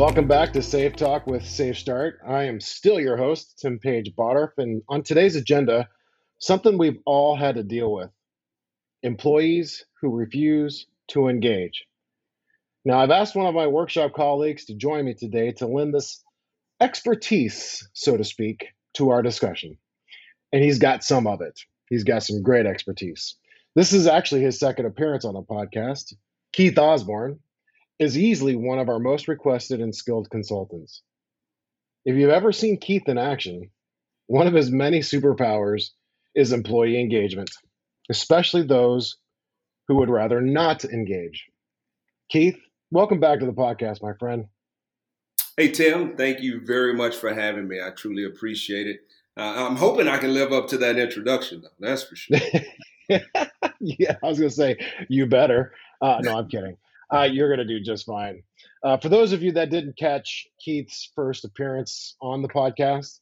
Welcome back to Safe Talk with Safe Start. I am still your host, Tim Page Bottorff, and on today's agenda, something we've all had to deal with employees who refuse to engage. Now, I've asked one of my workshop colleagues to join me today to lend this expertise, so to speak, to our discussion. And he's got some of it. He's got some great expertise. This is actually his second appearance on the podcast. Keith Osborne is easily one of our most requested and skilled consultants. If you've ever seen Keith in action, one of his many superpowers is employee engagement, especially those who would rather not engage. Keith, welcome back to the podcast, my friend. Hey, Tim, thank you very much for having me. I truly appreciate it. Uh, I'm hoping I can live up to that introduction, though. That's for sure. yeah, I was going to say, you better. Uh, no, I'm kidding. Uh, you're going to do just fine. Uh, for those of you that didn't catch Keith's first appearance on the podcast,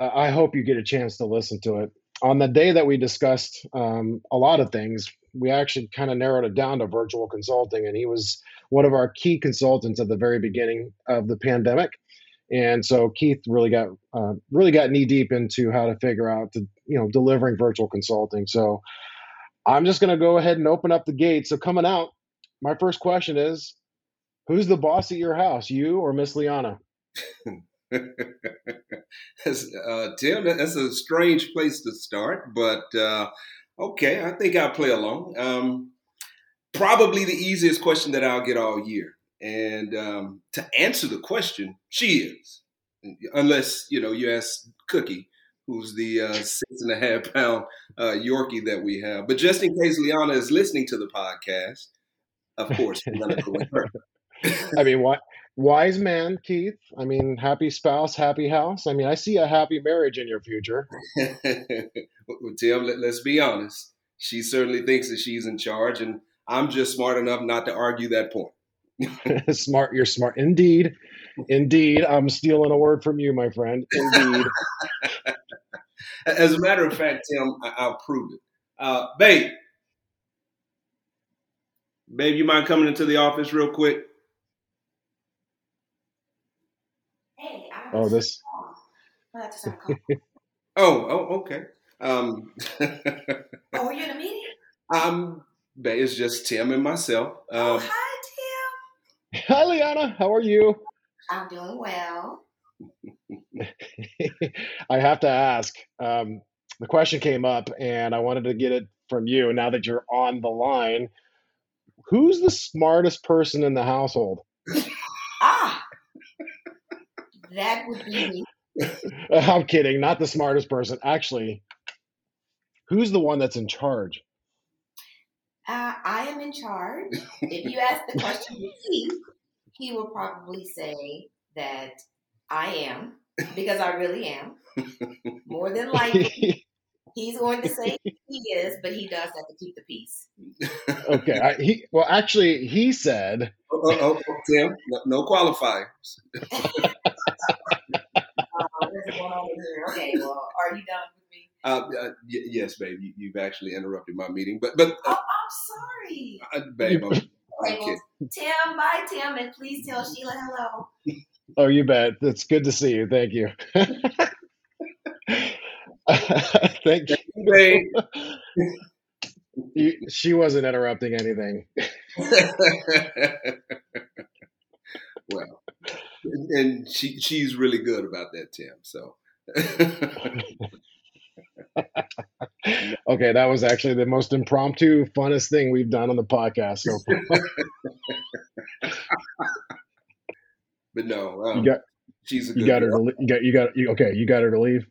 uh, I hope you get a chance to listen to it. On the day that we discussed um, a lot of things, we actually kind of narrowed it down to virtual consulting, and he was one of our key consultants at the very beginning of the pandemic. And so Keith really got uh, really got knee deep into how to figure out you know delivering virtual consulting. So I'm just going to go ahead and open up the gate. So coming out, my first question is, who's the boss at your house, you or Miss Liana? uh, Tim, that's a strange place to start, but uh, okay, I think I'll play along. Um, probably the easiest question that I'll get all year. And um, to answer the question, she is, unless you know you ask Cookie, who's the uh, six and a half pound uh, Yorkie that we have. But just in case Liana is listening to the podcast, of course, gonna with her. I mean, what wise man, Keith. I mean, happy spouse, happy house. I mean, I see a happy marriage in your future. Tim, let, let's be honest. She certainly thinks that she's in charge, and I'm just smart enough not to argue that point. smart, you're smart. Indeed. Indeed. I'm stealing a word from you, my friend. Indeed. As a matter of fact, Tim, I- will prove it. Uh, babe, babe, you mind coming into the office real quick? Hey, I oh, this. oh, oh, okay. Um, oh, you in a meeting? Um, it's just Tim and myself. Oh, um, oh, hi, Tim. Hi, Liana. How are you? I'm doing well. I have to ask. Um, the question came up, and I wanted to get it from you. Now that you're on the line, who's the smartest person in the household? ah, that would be me. I'm kidding. Not the smartest person. Actually, who's the one that's in charge? Uh, I am in charge. if you ask the question to Keith, he will probably say that I am, because I really am. More than likely, he's going to say he is, but he does have to keep the peace. okay. I, he, well, actually, he said. Oh, oh, oh, oh Tim, no, no qualifiers. uh, okay, well, are you done with me? Uh, uh, y- yes, babe. You, have actually interrupted my meeting, but but. oh, I'm sorry. Uh, babe, I'm, okay, well, Tim, bye, Tim, and please tell Sheila hello. Oh, you bet. It's good to see you. Thank you. Thank you. you. She wasn't interrupting anything. well, and she she's really good about that, Tim. So. okay, that was actually the most impromptu, funnest thing we've done on the podcast so far. but no, um, you got she's a you got girl. her to you got you got you, okay. You got her to leave.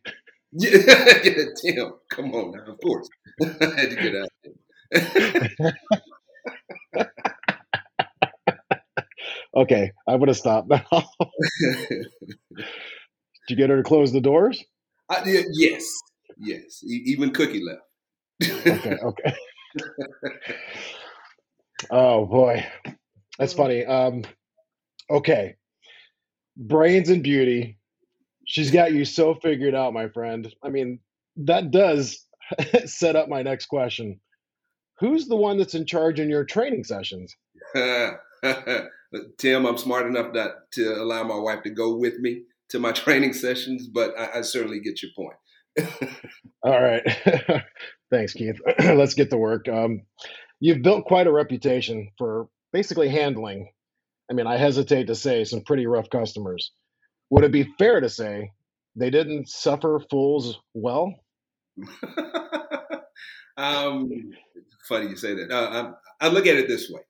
Yeah, yeah, Tim, come on now. Of course, I had to get out. okay, I would have stopped now. Did you get her to close the doors? I, yeah, yes, yes. Even Cookie left. okay, okay. oh boy, that's funny. Um, okay, brains and beauty she's got you so figured out, my friend. I mean, that does set up my next question. Who's the one that's in charge in your training sessions? Tim, I'm smart enough not to allow my wife to go with me to my training sessions, but I, I certainly get your point. All right. Thanks, Keith. Let's get to work. Um, you've built quite a reputation for basically handling, I mean, I hesitate to say, some pretty rough customers. Would it be fair to say they didn't suffer fools well? um, funny you say that. Uh, I, I look at it this way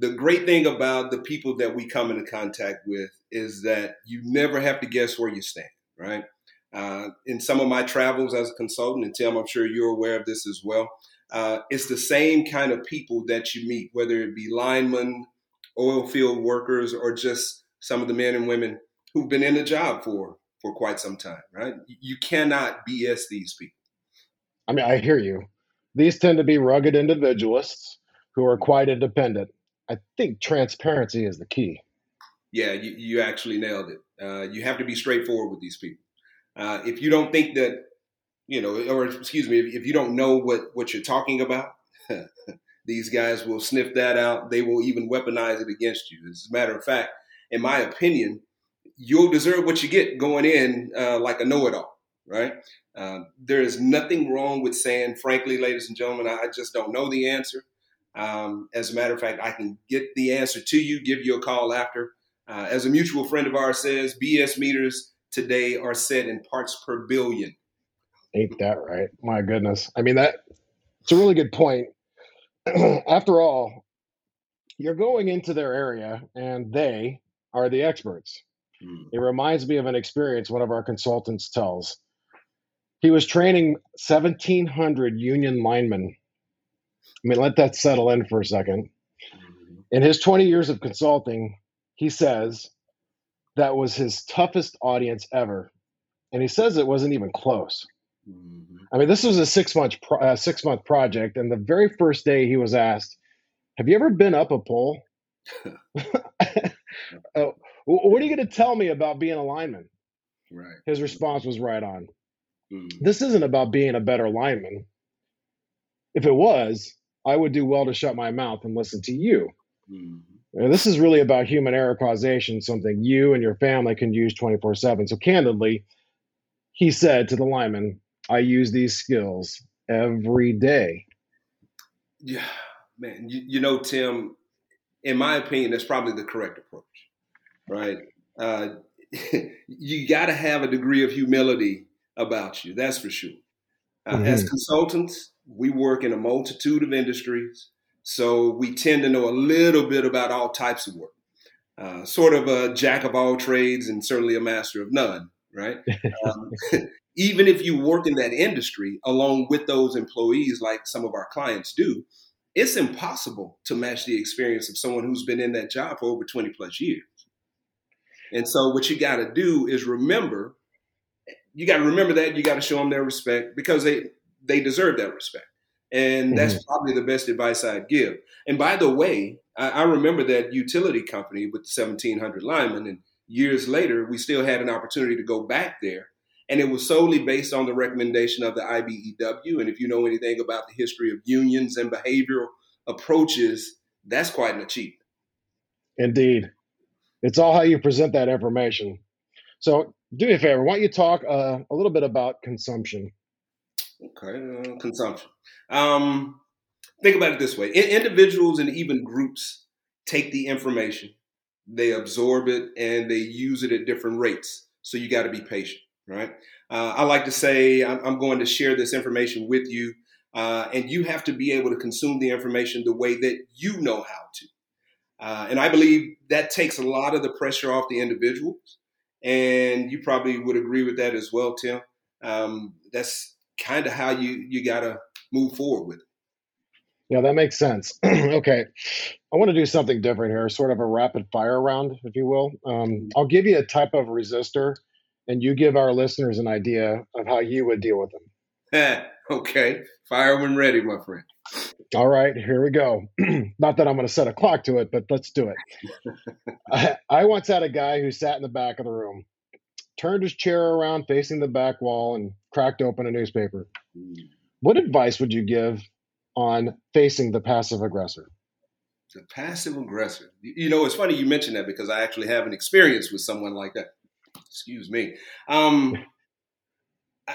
the great thing about the people that we come into contact with is that you never have to guess where you stand, right? Uh, in some of my travels as a consultant, and Tim, I'm sure you're aware of this as well. Uh, it's the same kind of people that you meet, whether it be linemen, oil field workers, or just some of the men and women who've been in the job for for quite some time, right? You cannot BS these people. I mean, I hear you. These tend to be rugged individualists who are quite independent. I think transparency is the key. Yeah, you, you actually nailed it. Uh, you have to be straightforward with these people. Uh, if you don't think that, you know, or excuse me, if, if you don't know what, what you're talking about, these guys will sniff that out. They will even weaponize it against you. As a matter of fact, in my opinion, you'll deserve what you get going in uh, like a know it all, right? Uh, there is nothing wrong with saying, frankly, ladies and gentlemen, I just don't know the answer. Um, as a matter of fact, I can get the answer to you, give you a call after. Uh, as a mutual friend of ours says, BS meters today are set in parts per billion. Ain't that right? My goodness. I mean, that it's a really good point. After all, you're going into their area and they are the experts. Hmm. It reminds me of an experience one of our consultants tells. He was training 1,700 union linemen I mean, let that settle in for a second. Mm-hmm. In his 20 years of consulting, he says that was his toughest audience ever. And he says it wasn't even close. Mm-hmm. I mean, this was a six month pro- uh, six month project, and the very first day he was asked, "Have you ever been up a pole?" uh, what are you going to tell me about being a lineman? Right. His response was right on. Mm-hmm. This isn't about being a better lineman. If it was, I would do well to shut my mouth and listen to you. Mm-hmm. This is really about human error causation, something you and your family can use 24 7. So, candidly, he said to the lineman, I use these skills every day. Yeah, man. You, you know, Tim, in my opinion, that's probably the correct approach, right? Uh, you got to have a degree of humility about you, that's for sure. Uh, mm-hmm. As consultants, we work in a multitude of industries, so we tend to know a little bit about all types of work. Uh, sort of a jack of all trades and certainly a master of none, right? Um, even if you work in that industry along with those employees, like some of our clients do, it's impossible to match the experience of someone who's been in that job for over 20 plus years. And so, what you got to do is remember you got to remember that you got to show them their respect because they they deserve that respect. And that's mm-hmm. probably the best advice I'd give. And by the way, I, I remember that utility company with the 1,700 linemen, and years later, we still had an opportunity to go back there. And it was solely based on the recommendation of the IBEW. And if you know anything about the history of unions and behavioral approaches, that's quite an achievement. Indeed. It's all how you present that information. So, do me a favor. Why don't you talk uh, a little bit about consumption? Okay, uh, consumption. Um, think about it this way: In- individuals and even groups take the information, they absorb it, and they use it at different rates. So you got to be patient, right? Uh, I like to say I'm, I'm, going to share this information with you, uh, and you have to be able to consume the information the way that you know how to. Uh, and I believe that takes a lot of the pressure off the individuals. And you probably would agree with that as well, Tim. Um, that's kind of how you you got to move forward with it. Yeah, that makes sense. okay, I want to do something different here, sort of a rapid fire round, if you will. Um, I'll give you a type of resistor, and you give our listeners an idea of how you would deal with them. okay, fire when ready, my friend. All right, here we go. Not that I'm going to set a clock to it, but let's do it. I, I once had a guy who sat in the back of the room, turned his chair around facing the back wall, and cracked open a newspaper. What advice would you give on facing the passive aggressor? The passive aggressor. You know, it's funny you mentioned that because I actually have an experience with someone like that. Excuse me. Um, I,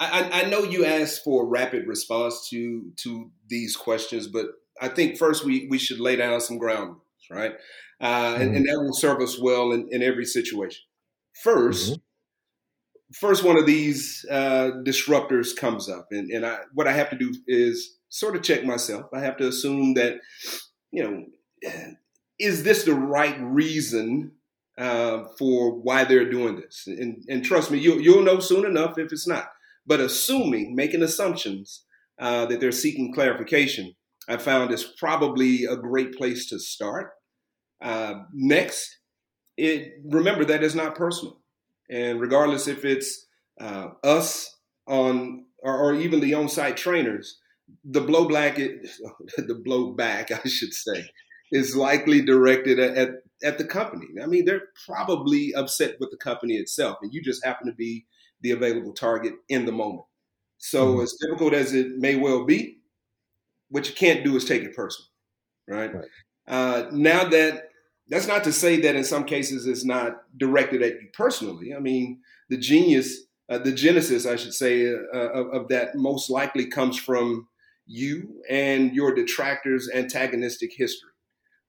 I, I know you asked for a rapid response to to these questions, but I think first we, we should lay down some ground rules, right? Uh, and, and, that will serve us well in, in every situation. 1st mm-hmm. first one of these uh, disruptors comes up, and, and I, what I have to do is sort of check myself. I have to assume that, you know, is this the right reason uh, for why they're doing this? And, and trust me, you, you'll know soon enough if it's not. But assuming, making assumptions uh, that they're seeking clarification, I found is probably a great place to start. Uh, next, it remember that it's not personal, and regardless if it's uh, us on or, or, even the on-site trainers, the blowback, the blowback, I should say, is likely directed at, at, at the company. I mean, they're probably upset with the company itself, and you just happen to be the available target in the moment. So, mm-hmm. as difficult as it may well be, what you can't do is take it personal, right? right. Uh, now that that's not to say that in some cases it's not directed at you personally. I mean, the genius, uh, the genesis, I should say, uh, of, of, that most likely comes from you and your detractors' antagonistic history.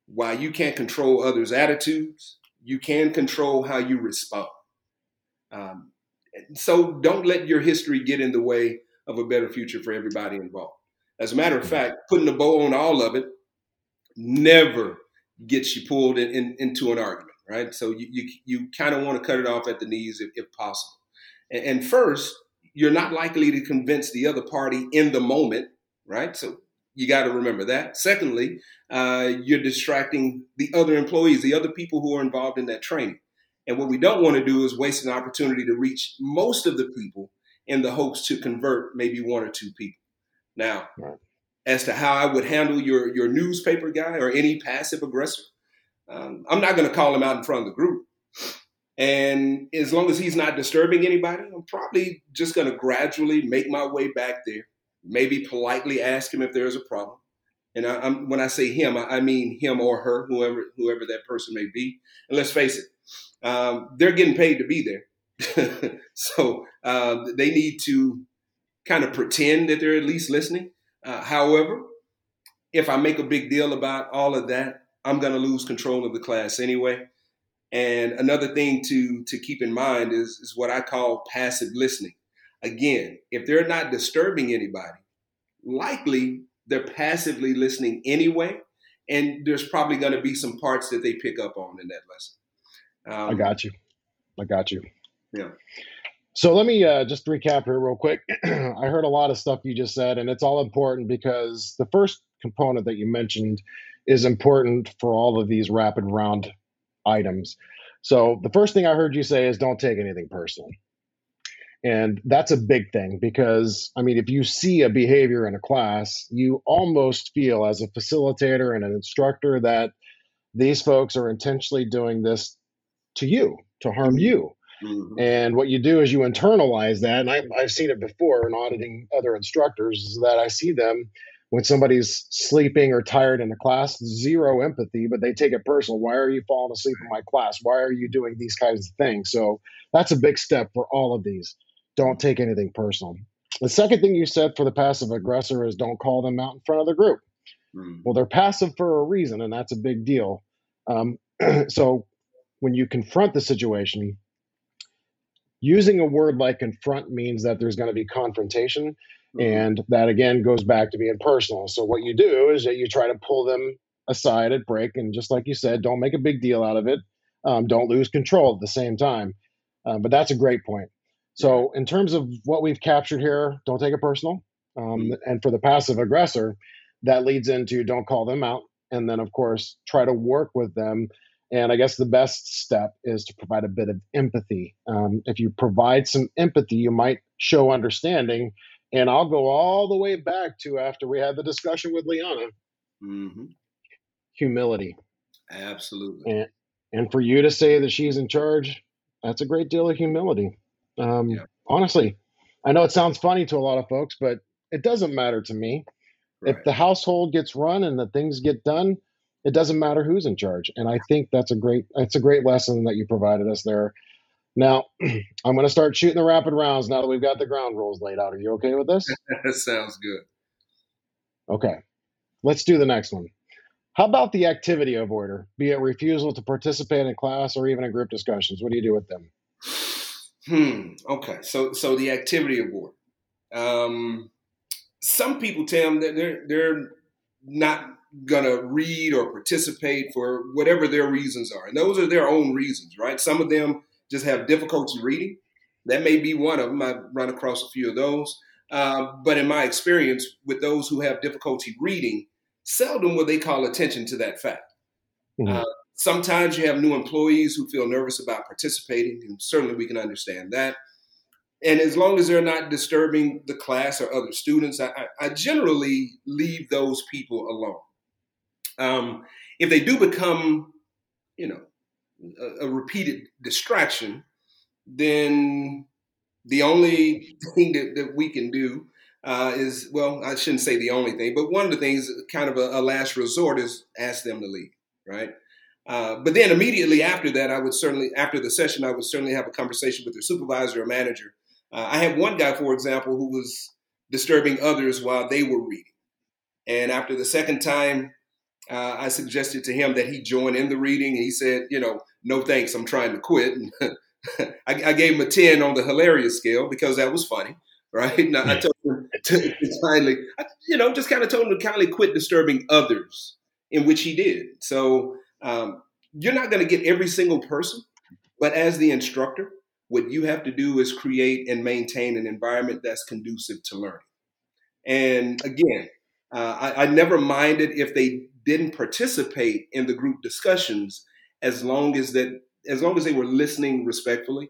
While you can't control others' attitudes, you can control how you respond. Um, so don't let your history get in the way of a better future for everybody involved. As a matter of fact, putting a bow on all of it never gets you pulled in, in, into an argument, right? So you you, you kind of want to cut it off at the knees if, if possible. And, and, first, you're not likely to convince the other party in the moment, right? So you got to remember that. Secondly, uh, you're distracting the other employees, the other people who are involved in that training. And what we don't want to do is waste an opportunity to reach most of the people in the hopes to convert maybe one or two people. Now, right. as to how I would handle your your newspaper guy or any passive aggressor, um, I'm not going to call him out in front of the group. And as long as he's not disturbing anybody, I'm probably just going to gradually make my way back there. Maybe politely ask him if there's a problem. And I, when I say him, I, I mean him or her, whoever whoever that person may be. And let's face it, um, they're getting paid to be there. so uh, they need to kind of pretend that they're at least listening. Uh, however, if I make a big deal about all of that, I'm going to lose control of the class anyway. And another thing to to keep in mind is is what I call passive listening. Again, if they're not disturbing anybody, likely they're passively listening anyway, and there's probably going to be some parts that they pick up on in that lesson. Um, I got you. I got you. Yeah. So let me uh, just recap here real quick. I heard a lot of stuff you just said, and it's all important because the first component that you mentioned is important for all of these rapid round items. So the first thing I heard you say is don't take anything personal. And that's a big thing because, I mean, if you see a behavior in a class, you almost feel as a facilitator and an instructor that these folks are intentionally doing this to you, to harm mm-hmm. you. Mm-hmm. And what you do is you internalize that. And I, I've seen it before in auditing other instructors, is that I see them when somebody's sleeping or tired in a class, zero empathy, but they take it personal. Why are you falling asleep in my class? Why are you doing these kinds of things? So that's a big step for all of these. Don't take anything personal. The second thing you said for the passive aggressor is don't call them out in front of the group. Mm. Well, they're passive for a reason, and that's a big deal. Um, so when you confront the situation, using a word like confront means that there's going to be confrontation. Mm-hmm. And that again goes back to being personal. So what you do is that you try to pull them aside at break. And just like you said, don't make a big deal out of it. Um, don't lose control at the same time. Um, but that's a great point. So in terms of what we've captured here, don't take it personal. Um, mm-hmm. And for the passive aggressor, that leads into don't call them out. And then, of course, try to work with them and I guess the best step is to provide a bit of empathy. Um, if you provide some empathy, you might show understanding. And I'll go all the way back to after we had the discussion with Liana mm-hmm. humility. Absolutely. And, and for you to say that she's in charge, that's a great deal of humility. Um, yeah. Honestly, I know it sounds funny to a lot of folks, but it doesn't matter to me. Right. If the household gets run and the things get done, it doesn't matter who's in charge. And I think that's a great it's a great lesson that you provided us there. Now, I'm going to start shooting the rapid rounds now that we've got the ground rules laid out. Are you okay with this? that sounds good. Okay. Let's do the next one. How about the activity avoider, be it refusal to participate in class or even in group discussions? What do you do with them? Hmm. Okay. So, so the activity avoider. Um, some people, Tim, that they're they're not gonna read or participate for whatever their reasons are, and those are their own reasons, right? Some of them just have difficulty reading. That may be one of them. I've run across a few of those. Uh, but in my experience with those who have difficulty reading, seldom will they call attention to that fact. Mm-hmm. Uh, sometimes you have new employees who feel nervous about participating, and certainly we can understand that. And as long as they're not disturbing the class or other students, I, I generally leave those people alone. Um, if they do become, you know, a, a repeated distraction, then the only thing that, that we can do uh, is well, I shouldn't say the only thing, but one of the things, kind of a, a last resort, is ask them to leave, right? Uh, but then immediately after that, I would certainly, after the session, I would certainly have a conversation with their supervisor or manager. Uh, I had one guy, for example, who was disturbing others while they were reading. And after the second time, uh, I suggested to him that he join in the reading, and he said, "You know, no thanks, I'm trying to quit." I, I, gave him a ten on the hilarious scale because that was funny, right? And I told him to, kindly, you know, just kind of told him to kindly quit disturbing others, in which he did. So um, you're not going to get every single person, but as the instructor, what you have to do is create and maintain an environment that's conducive to learning. And again, uh, I, I, never minded if they didn't participate in the group discussions as long as that as long as they were listening respectfully,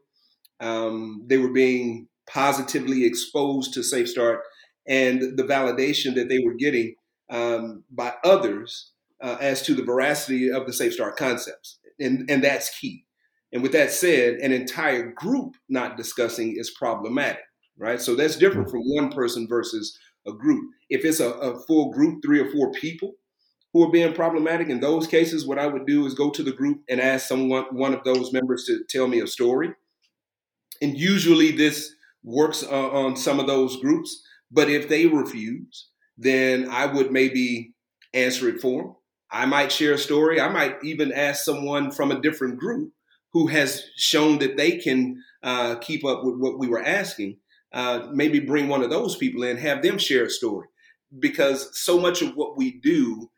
um, they were being positively exposed to Safe Start and the validation that they were getting um, by others uh, as to the veracity of the Safe Start concepts, and and that's key. And with that said, an entire group not discussing is problematic, right? So that's different from one person versus a group. If it's a, a full group, three or four people, who are being problematic. In those cases, what I would do is go to the group and ask someone, one of those members, to tell me a story. And usually this works uh, on some of those groups. But if they refuse, then I would maybe answer it for them. I might share a story. I might even ask someone from a different group who has shown that they can uh, keep up with what we were asking. Uh, maybe bring one of those people in, have them share a story. Because so much of what we do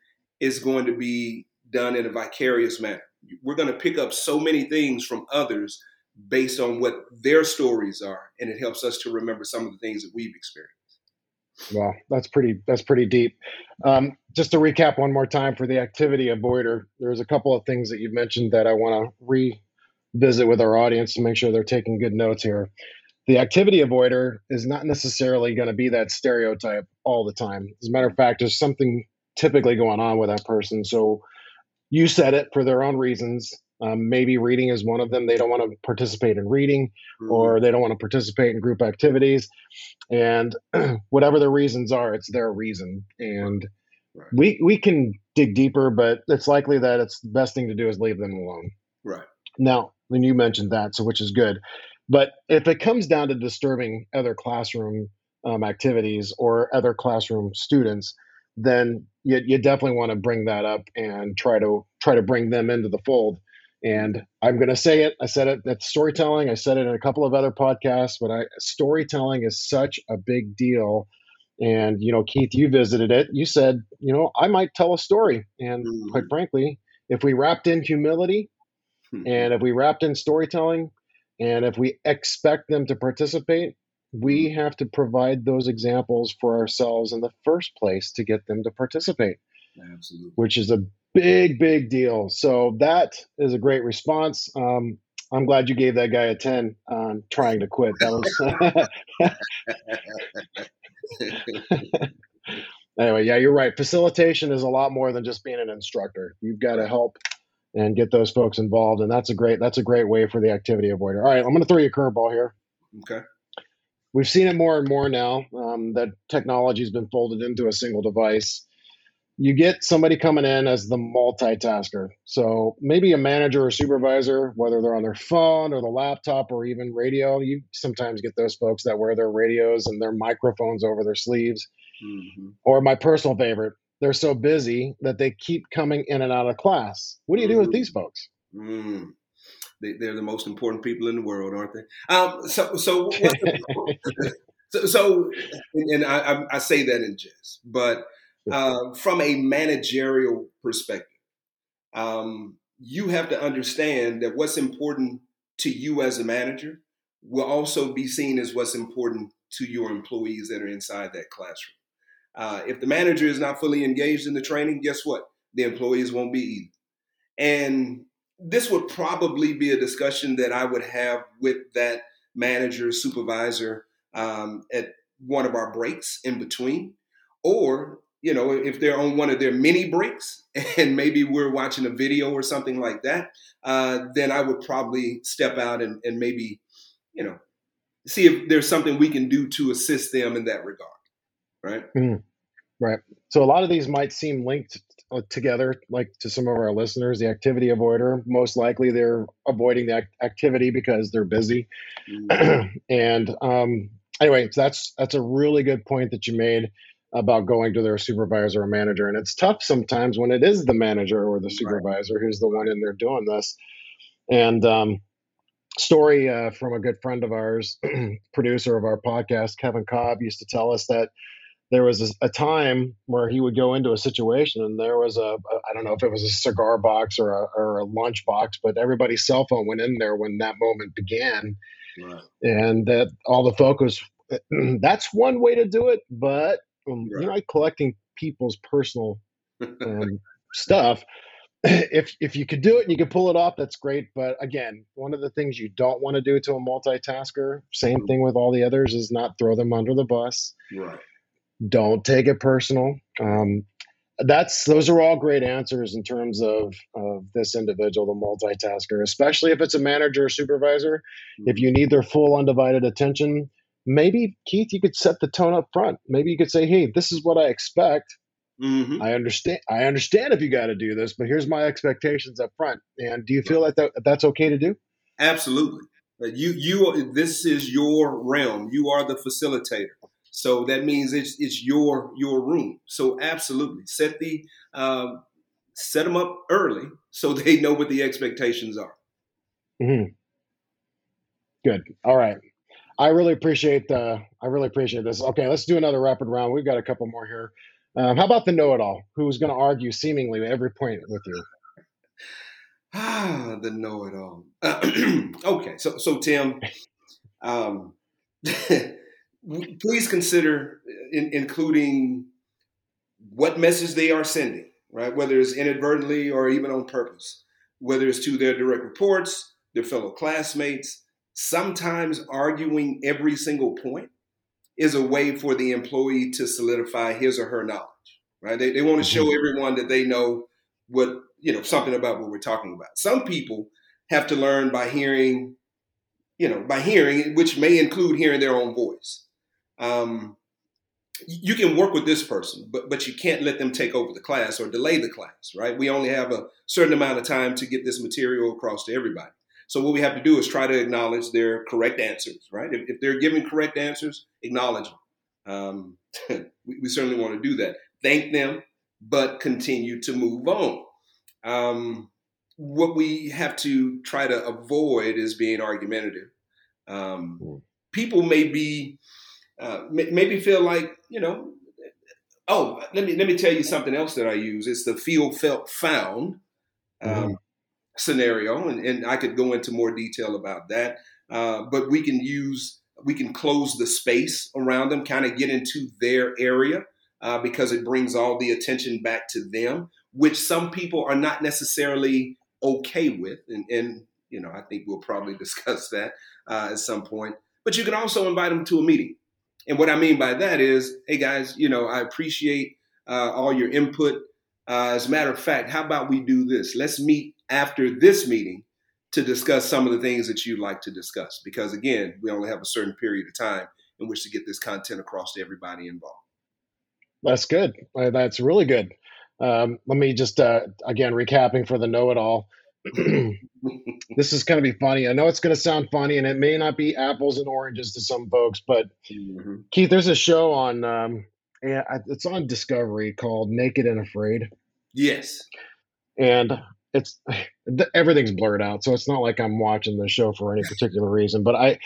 is going to be done in a vicarious manner. We're going to pick up so many things from others based on what their stories are, and it helps us to remember some of the things that we've experienced. Wow, that's pretty. That's pretty deep. Um, just to recap one more time for the activity avoider, there's a couple of things that you mentioned that I want to revisit with our audience to make sure they're taking good notes here. The activity avoider is not necessarily going to be that stereotype all the time. As a matter of fact, there's something typically going on with that person. So you said it for their own reasons. Um, maybe reading is one of them. They don't want to participate in reading mm-hmm. or they don't want to participate in group activities. And whatever the reasons are, it's their reason. And right. we, we can dig deeper, but it's likely that it's the best thing to do is leave them alone. Right. Now, when you mentioned that, so which is good. But if it comes down to disturbing other classroom um, activities or other classroom students, then you, you definitely want to bring that up and try to try to bring them into the fold. And I'm going to say it. I said it. That's storytelling. I said it in a couple of other podcasts, but I, storytelling is such a big deal. And you know, Keith, you visited it. You said, you know, I might tell a story. And mm-hmm. quite frankly, if we wrapped in humility, mm-hmm. and if we wrapped in storytelling, and if we expect them to participate, we have to provide those examples for ourselves in the first place to get them to participate. Absolutely. Which is a big, big deal. So that is a great response. Um, I'm glad you gave that guy a 10 on trying to quit. That was. anyway, yeah, you're right. Facilitation is a lot more than just being an instructor. You've got to help and get those folks involved, and that's a great that's a great way for the activity avoider. All right, I'm going to throw you a curveball here. Okay we've seen it more and more now um, that technology has been folded into a single device. you get somebody coming in as the multitasker. So maybe a manager or supervisor, whether they're on their phone or the laptop or even radio. You sometimes get those folks that wear their radios and their microphones over their sleeves. Mm-hmm. Or my personal favorite, they're so busy that they keep coming in and out of class. What do you mm-hmm. do with mm-hmm. these folks? Mm. They, are the most important people in the world, aren't they? Um, so, so, so, so, and I, I say that in jest, but uh, from a managerial perspective, um, you have to understand that what's important to you as a manager will also be seen as what's important to your employees that are inside that classroom. Uh, if the manager is not fully engaged in the training, guess what? The employees won't be either. And this would probably be a discussion that I would have with that manager, supervisor um, at one of our breaks in between. Or you know, if they're on one of their mini breaks and maybe we're watching a video or something like that, uh, then I would probably step out and, and maybe, you know, see if there's something we can do to assist them in that regard. Right. Mm, right. So a lot of these might seem linked uh, together, like to some of our listeners, the activity avoider, most likely they're avoiding the activity because they're busy. Mm. and um, anyway, that's, that's a really good point that you made about going to their supervisor or manager. And it's tough sometimes when it is the manager or the supervisor right. who's the one in there doing this. And um, story uh, from a good friend of ours, producer of our podcast, Kevin Cobb, used to tell us that there was a, a, time where he would go into a situation and there was a a I don't know if it was a cigar box or a, or a lunch box, but everybody's cell phone went in there when that moment began. Right. And that all the focus that's one way to do it, but um, right. you're not collecting people's personal um, stuff. If if you could do it and you could pull it off, that's great. But again, one of the things you don't want to do to a multitasker, same mm-hmm. thing with all the others, is not throw them under the bus. Right. Don't take it personal. Um, that's those are all great answers in terms of of this individual, the multitasker, especially if it's a manager or supervisor. Mm-hmm. If you need their full undivided attention, maybe Keith, you could set the tone up front. Maybe you could say, "Hey, this is what I expect. Mm-hmm. I understand. I understand if you got to do this, but here's my expectations up front." And do you feel like that that's okay to do? Absolutely. You you this is your realm. You are the facilitator. So that means it's it's your your room. So absolutely set the um, set them up early so they know what the expectations are. Mm-hmm. Good. All right. I really appreciate the. I really appreciate this. Okay, let's do another rapid round. We've got a couple more here. Um, how about the know-it-all, who's going to argue seemingly every point with you? Ah, the know-it-all. okay, so so Tim, um, please consider in, including what message they are sending, right? Whether it's inadvertently or even on purpose, whether it's to their direct reports, their fellow classmates, sometimes arguing every single point is a way for the employee to solidify his or her knowledge, right? They, they want to show mm-hmm. everyone that they know what, you know, something about what we're talking about. Some people have to learn by hearing, you know, by hearing, which may include hearing their own voice. Um, you can work with this person, but but you can't let them take over the class or delay the class, right? We only have a certain amount of time to get this material across to everybody. So what we have to do is try to acknowledge their correct answers, right? If, if they're giving correct answers, acknowledge them. Um, we, we, certainly want to do that. Thank them, but continue to move on. Um, what we have to try to avoid is being argumentative. Um, hmm. people may be, uh, maybe feel like you know. Oh, let me let me tell you something else that I use. It's the feel, felt, found. Mm-hmm. Um, scenario, and, and I could go into more detail about that. Uh, but we can use, we can close the space around them, kind of get into their area uh, because it brings all the attention back to them, which some people are not necessarily okay with. And, and you know, I think we'll probably discuss that uh, at some point. But you can also invite them to a meeting. And what I mean by that is, hey guys, you know, I appreciate uh, all your input. Uh, as a matter of fact, how about we do this? Let's meet after this meeting to discuss some of the things that you'd like to discuss. Because again, we only have a certain period of time in which to get this content across to everybody involved. That's good. Uh, that's really good. Um, let me just uh, again recapping for the know-it-all. this is going to be funny. I know it's going to sound funny, and it may not be apples and oranges to some folks, but mm-hmm. Keith, there's a show on um, yeah, it's on Discovery called Naked and Afraid. Yes, and it's everything's blurred out, so it's not like I'm watching the show for any particular reason. But I,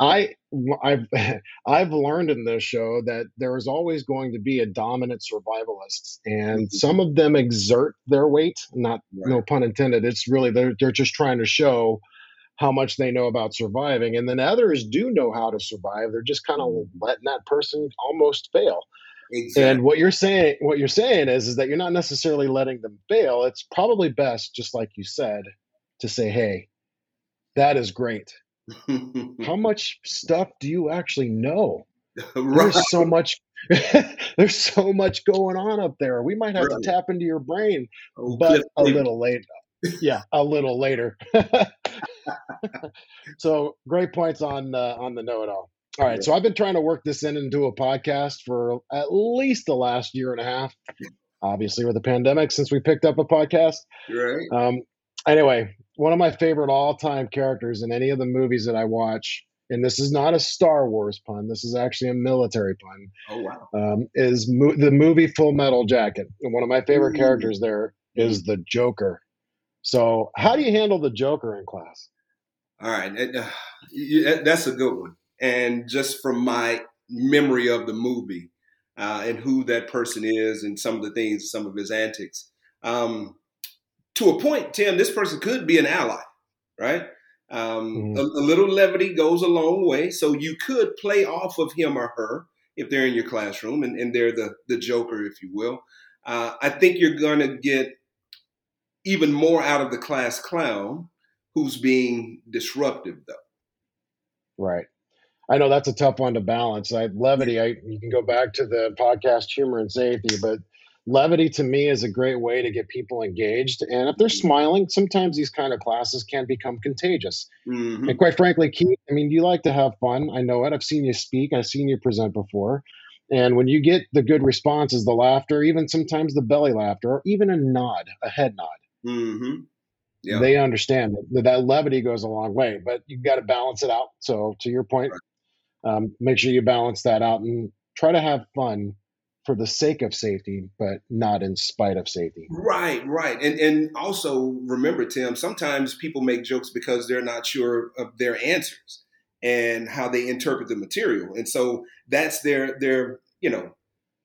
I, I've I've learned in this show that there is always going to be a dominant survivalist, and mm-hmm. some of them exert their weight. Not right. no pun intended. It's really they're they're just trying to show how much they know about surviving, and then others do know how to survive. They're just kind of mm-hmm. letting that person almost fail. Exactly. And what you're saying, what you're saying is, is that you're not necessarily letting them fail. It's probably best, just like you said, to say, "Hey, that is great. How much stuff do you actually know? right. There's so much. there's so much going on up there. We might have right. to tap into your brain, oh, but a little later. yeah, a little later. so great points on uh, on the know it all. All right. So I've been trying to work this in into a podcast for at least the last year and a half. Obviously, with the pandemic, since we picked up a podcast. Right. Um, anyway, one of my favorite all time characters in any of the movies that I watch, and this is not a Star Wars pun, this is actually a military pun. Oh, wow. Um, is mo- the movie Full Metal Jacket. And one of my favorite Ooh. characters there is the Joker. So, how do you handle the Joker in class? All right. Uh, that's a good one and just from my memory of the movie uh, and who that person is and some of the things, some of his antics. Um, to a point, Tim, this person could be an ally, right? Um, mm-hmm. a, a, little levity goes a long way. So you could play off of him or her if they're in your classroom and, and they're the, the joker, if you will. Uh, I think you're going to get even more out of the class clown who's being disruptive, though. Right. I know that's a tough one to balance. I, levity, I, you can go back to the podcast Humor and Safety, but levity to me is a great way to get people engaged. And if they're smiling, sometimes these kind of classes can become contagious. Mm-hmm. And quite frankly, Keith, I mean, you like to have fun. I know it. I've seen you speak, I've seen you present before. And when you get the good responses, the laughter, even sometimes the belly laughter, or even a nod, a head nod, mm-hmm. yeah. they understand that that levity goes a long way. But you've got to balance it out. So, to your point, right um, make sure you balance that out and try to have fun for the sake of safety, but not in spite of safety. Right, right. And and also remember, Tim, sometimes people make jokes because they're not sure of their answers and how they interpret the material. And so that's their their, you know,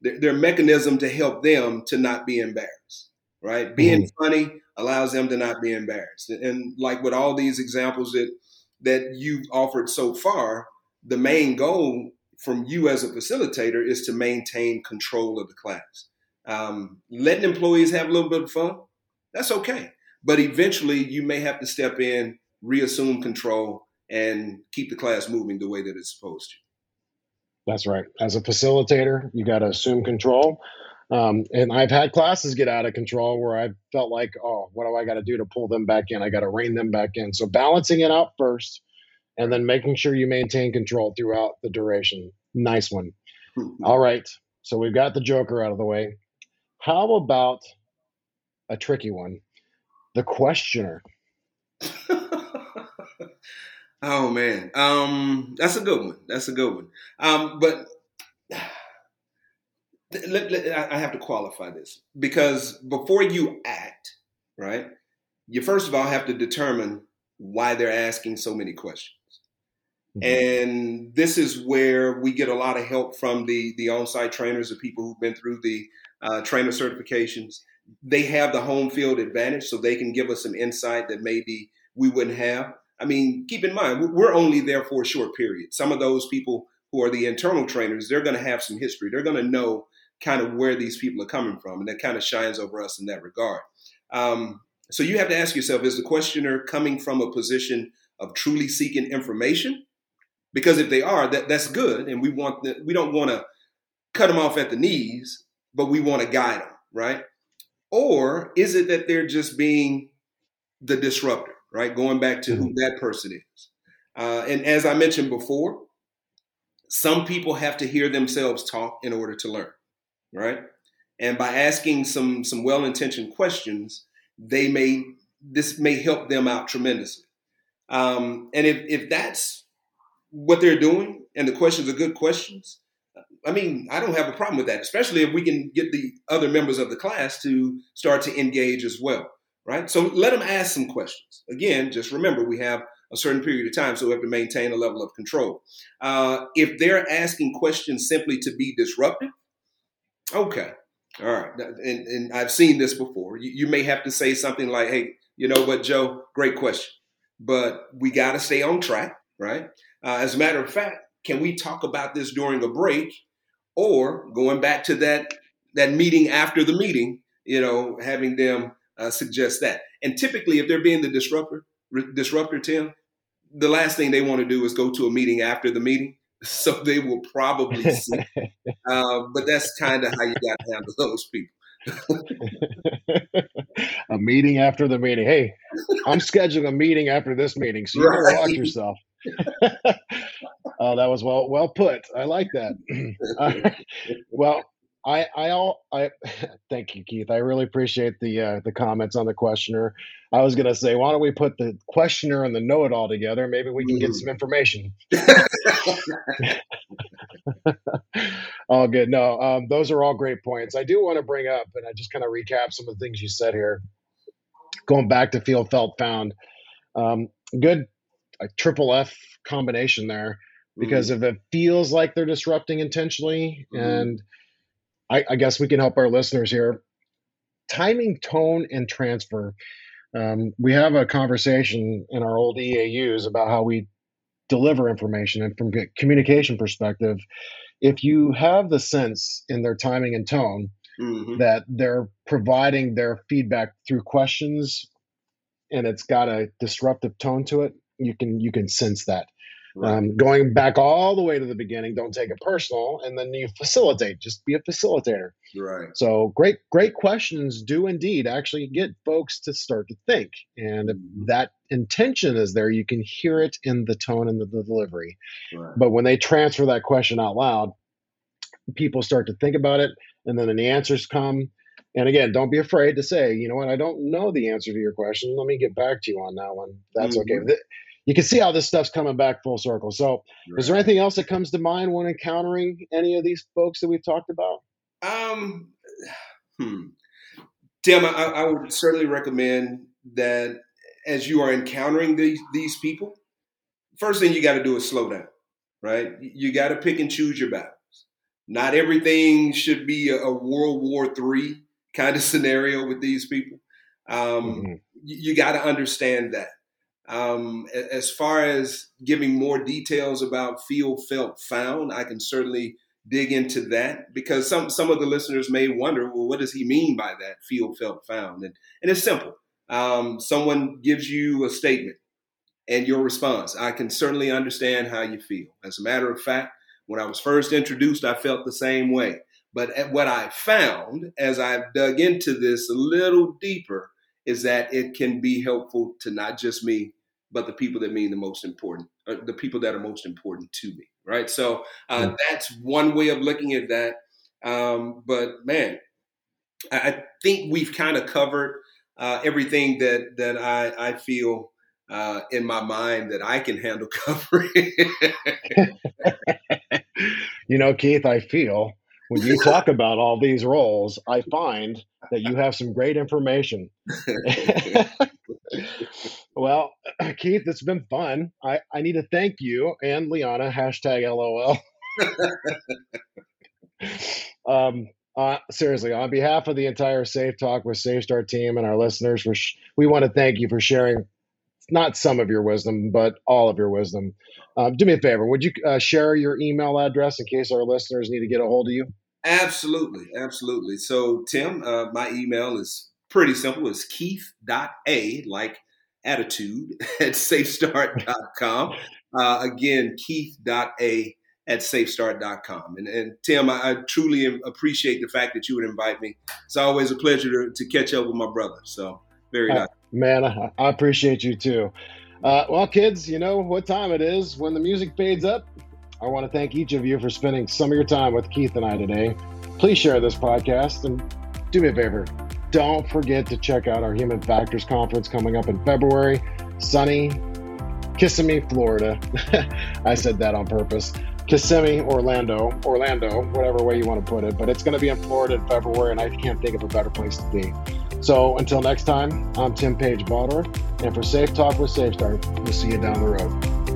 their, their mechanism to help them to not be embarrassed. Right? Being mm-hmm. funny allows them to not be embarrassed. And like with all these examples that that you've offered so far, the main goal from you as a facilitator is to maintain control of the class. Um, letting employees have a little bit of fun, that's okay. But eventually, you may have to step in, reassume control, and keep the class moving the way that it's supposed to. That's right. As a facilitator, you got to assume control. Um, and I've had classes get out of control where I felt like, oh, what do I got to do to pull them back in? I got to rein them back in. So balancing it out first, and then making sure you maintain control throughout the duration. Nice one. All right. So we've got the Joker out of the way. How about a tricky one? The questioner. oh man. Um that's a good one. That's a good one. Um but let, let, I have to qualify this because before you act, right? You first of all have to determine why they're asking so many questions. Mm-hmm. And this is where we get a lot of help from the the on-site trainers, the people who've been through the uh, trainer certifications. They have the home field advantage, so they can give us some insight that maybe we wouldn't have. I mean, keep in mind we're only there for a short period. Some of those people who are the internal trainers, they're going to have some history. They're going to know kind of where these people are coming from, and that kind of shines over us in that regard. Um, so you have to ask yourself: Is the questioner coming from a position of truly seeking information? Because if they are, that that's good, and we want the, we don't want to cut them off at the knees, but we want to guide them, right? Or is it that they're just being the disruptor, right? Going back to who mm-hmm. that person is. Uh, and as I mentioned before, some people have to hear themselves talk in order to learn, right? and by asking some some well-intentioned questions, they may this may help them out tremendously. Um, and if if that's what they're doing, and the questions are good questions, I mean, I don't have a problem with that, especially if we can get the other members of the class to start to engage as well, right? So let them ask some questions. Again, just remember we have a certain period of time, so we have to maintain a level of control. Uh, if they're asking questions simply to be disruptive, okay, all right. And, and I've seen this before. You, you may have to say something like, hey, you know what, Joe, great question, but we got to stay on track, right? Uh, as a matter of fact, can we talk about this during a break or going back to that that meeting after the meeting, you know, having them uh, suggest that. And typically, if they're being the disruptor, disruptor, Tim, the last thing they want to do is go to a meeting after the meeting. So they will probably see. uh, but that's kind of how you got to handle those people. a meeting after the meeting. Hey, I'm scheduling a meeting after this meeting, so you right. watch yourself. oh, that was well well put. I like that. well, I I all I thank you, Keith. I really appreciate the uh, the comments on the questioner. I was gonna say, why don't we put the questioner and the know it all together? Maybe we can get some information. all good. No, um, those are all great points. I do want to bring up, and I just kind of recap some of the things you said here. Going back to feel, felt, found. Um, good a triple F combination there because mm-hmm. if it feels like they're disrupting intentionally, mm-hmm. and I, I, guess we can help our listeners here. Timing, tone, and transfer. Um, we have a conversation in our old EAUs about how we deliver information, and from a communication perspective, if you have the sense in their timing and tone mm-hmm. that they're providing their feedback through questions and it's got a disruptive tone to it, you can you can sense that. Right. Um, going back all the way to the beginning, don't take it personal, and then you facilitate. Just be a facilitator. Right. So great, great questions do indeed actually get folks to start to think, and if mm-hmm. that intention is there, you can hear it in the tone and the, the delivery. Right. But when they transfer that question out loud, people start to think about it, and then the answers come. And again, don't be afraid to say, you know what, I don't know the answer to your question. Let me get back to you on that one. That's mm-hmm. okay you can see how this stuff's coming back full circle. So, right. is there anything else that comes to mind when encountering any of these folks that we've talked about? Um, hmm. Tim, I, I would certainly recommend that as you are encountering these these people, first thing you got to do is slow down. Right? You got to pick and choose your battles. Not everything should be a, a World War III kind of scenario with these people. Um, mm-hmm. You, you got to understand that. Um, as far as giving more details about feel, felt, found, I can certainly dig into that because some some of the listeners may wonder, well, what does he mean by that? Feel, felt, found, and and it's simple. Um, someone gives you a statement and your response. I can certainly understand how you feel. As a matter of fact, when I was first introduced, I felt the same way. But what I found as I've dug into this a little deeper is that it can be helpful to not just me, but the people that mean the most important, uh, the people that are most important to me, right? So uh, that's one way of looking at that. Um, but man, I, I think we've kind of covered uh, everything that that I, I feel uh, in my mind that I can handle covering. you know, Keith, I feel when you talk about all these roles, I find that you have some great information. well, Keith, it's been fun. I, I need to thank you and Liana, hashtag LOL. um, uh, seriously, on behalf of the entire Safe Talk with Safe Start team and our listeners, for sh- we want to thank you for sharing not some of your wisdom, but all of your wisdom. Um, do me a favor. Would you uh, share your email address in case our listeners need to get a hold of you? Absolutely. Absolutely. So, Tim, uh, my email is pretty simple. It's keith.a, like attitude, at safestart.com. Uh, again, keith.a at safestart.com. And, and Tim, I, I, truly appreciate the fact that you would invite me. It's always a pleasure to, to catch up with my brother. So, very uh, nice. Man, I, I appreciate you too. Uh, well, kids, you know what time it is. When the music fades up, I want to thank each of you for spending some of your time with Keith and I today. Please share this podcast and do me a favor. Don't forget to check out our Human Factors Conference coming up in February. Sunny, Kissimmee, Florida. I said that on purpose. Kissimmee, Orlando, Orlando, whatever way you want to put it. But it's going to be in Florida in February, and I can't think of a better place to be. So until next time, I'm Tim Page Balder, and for Safe Talk with SafeStart, we'll see you down the road.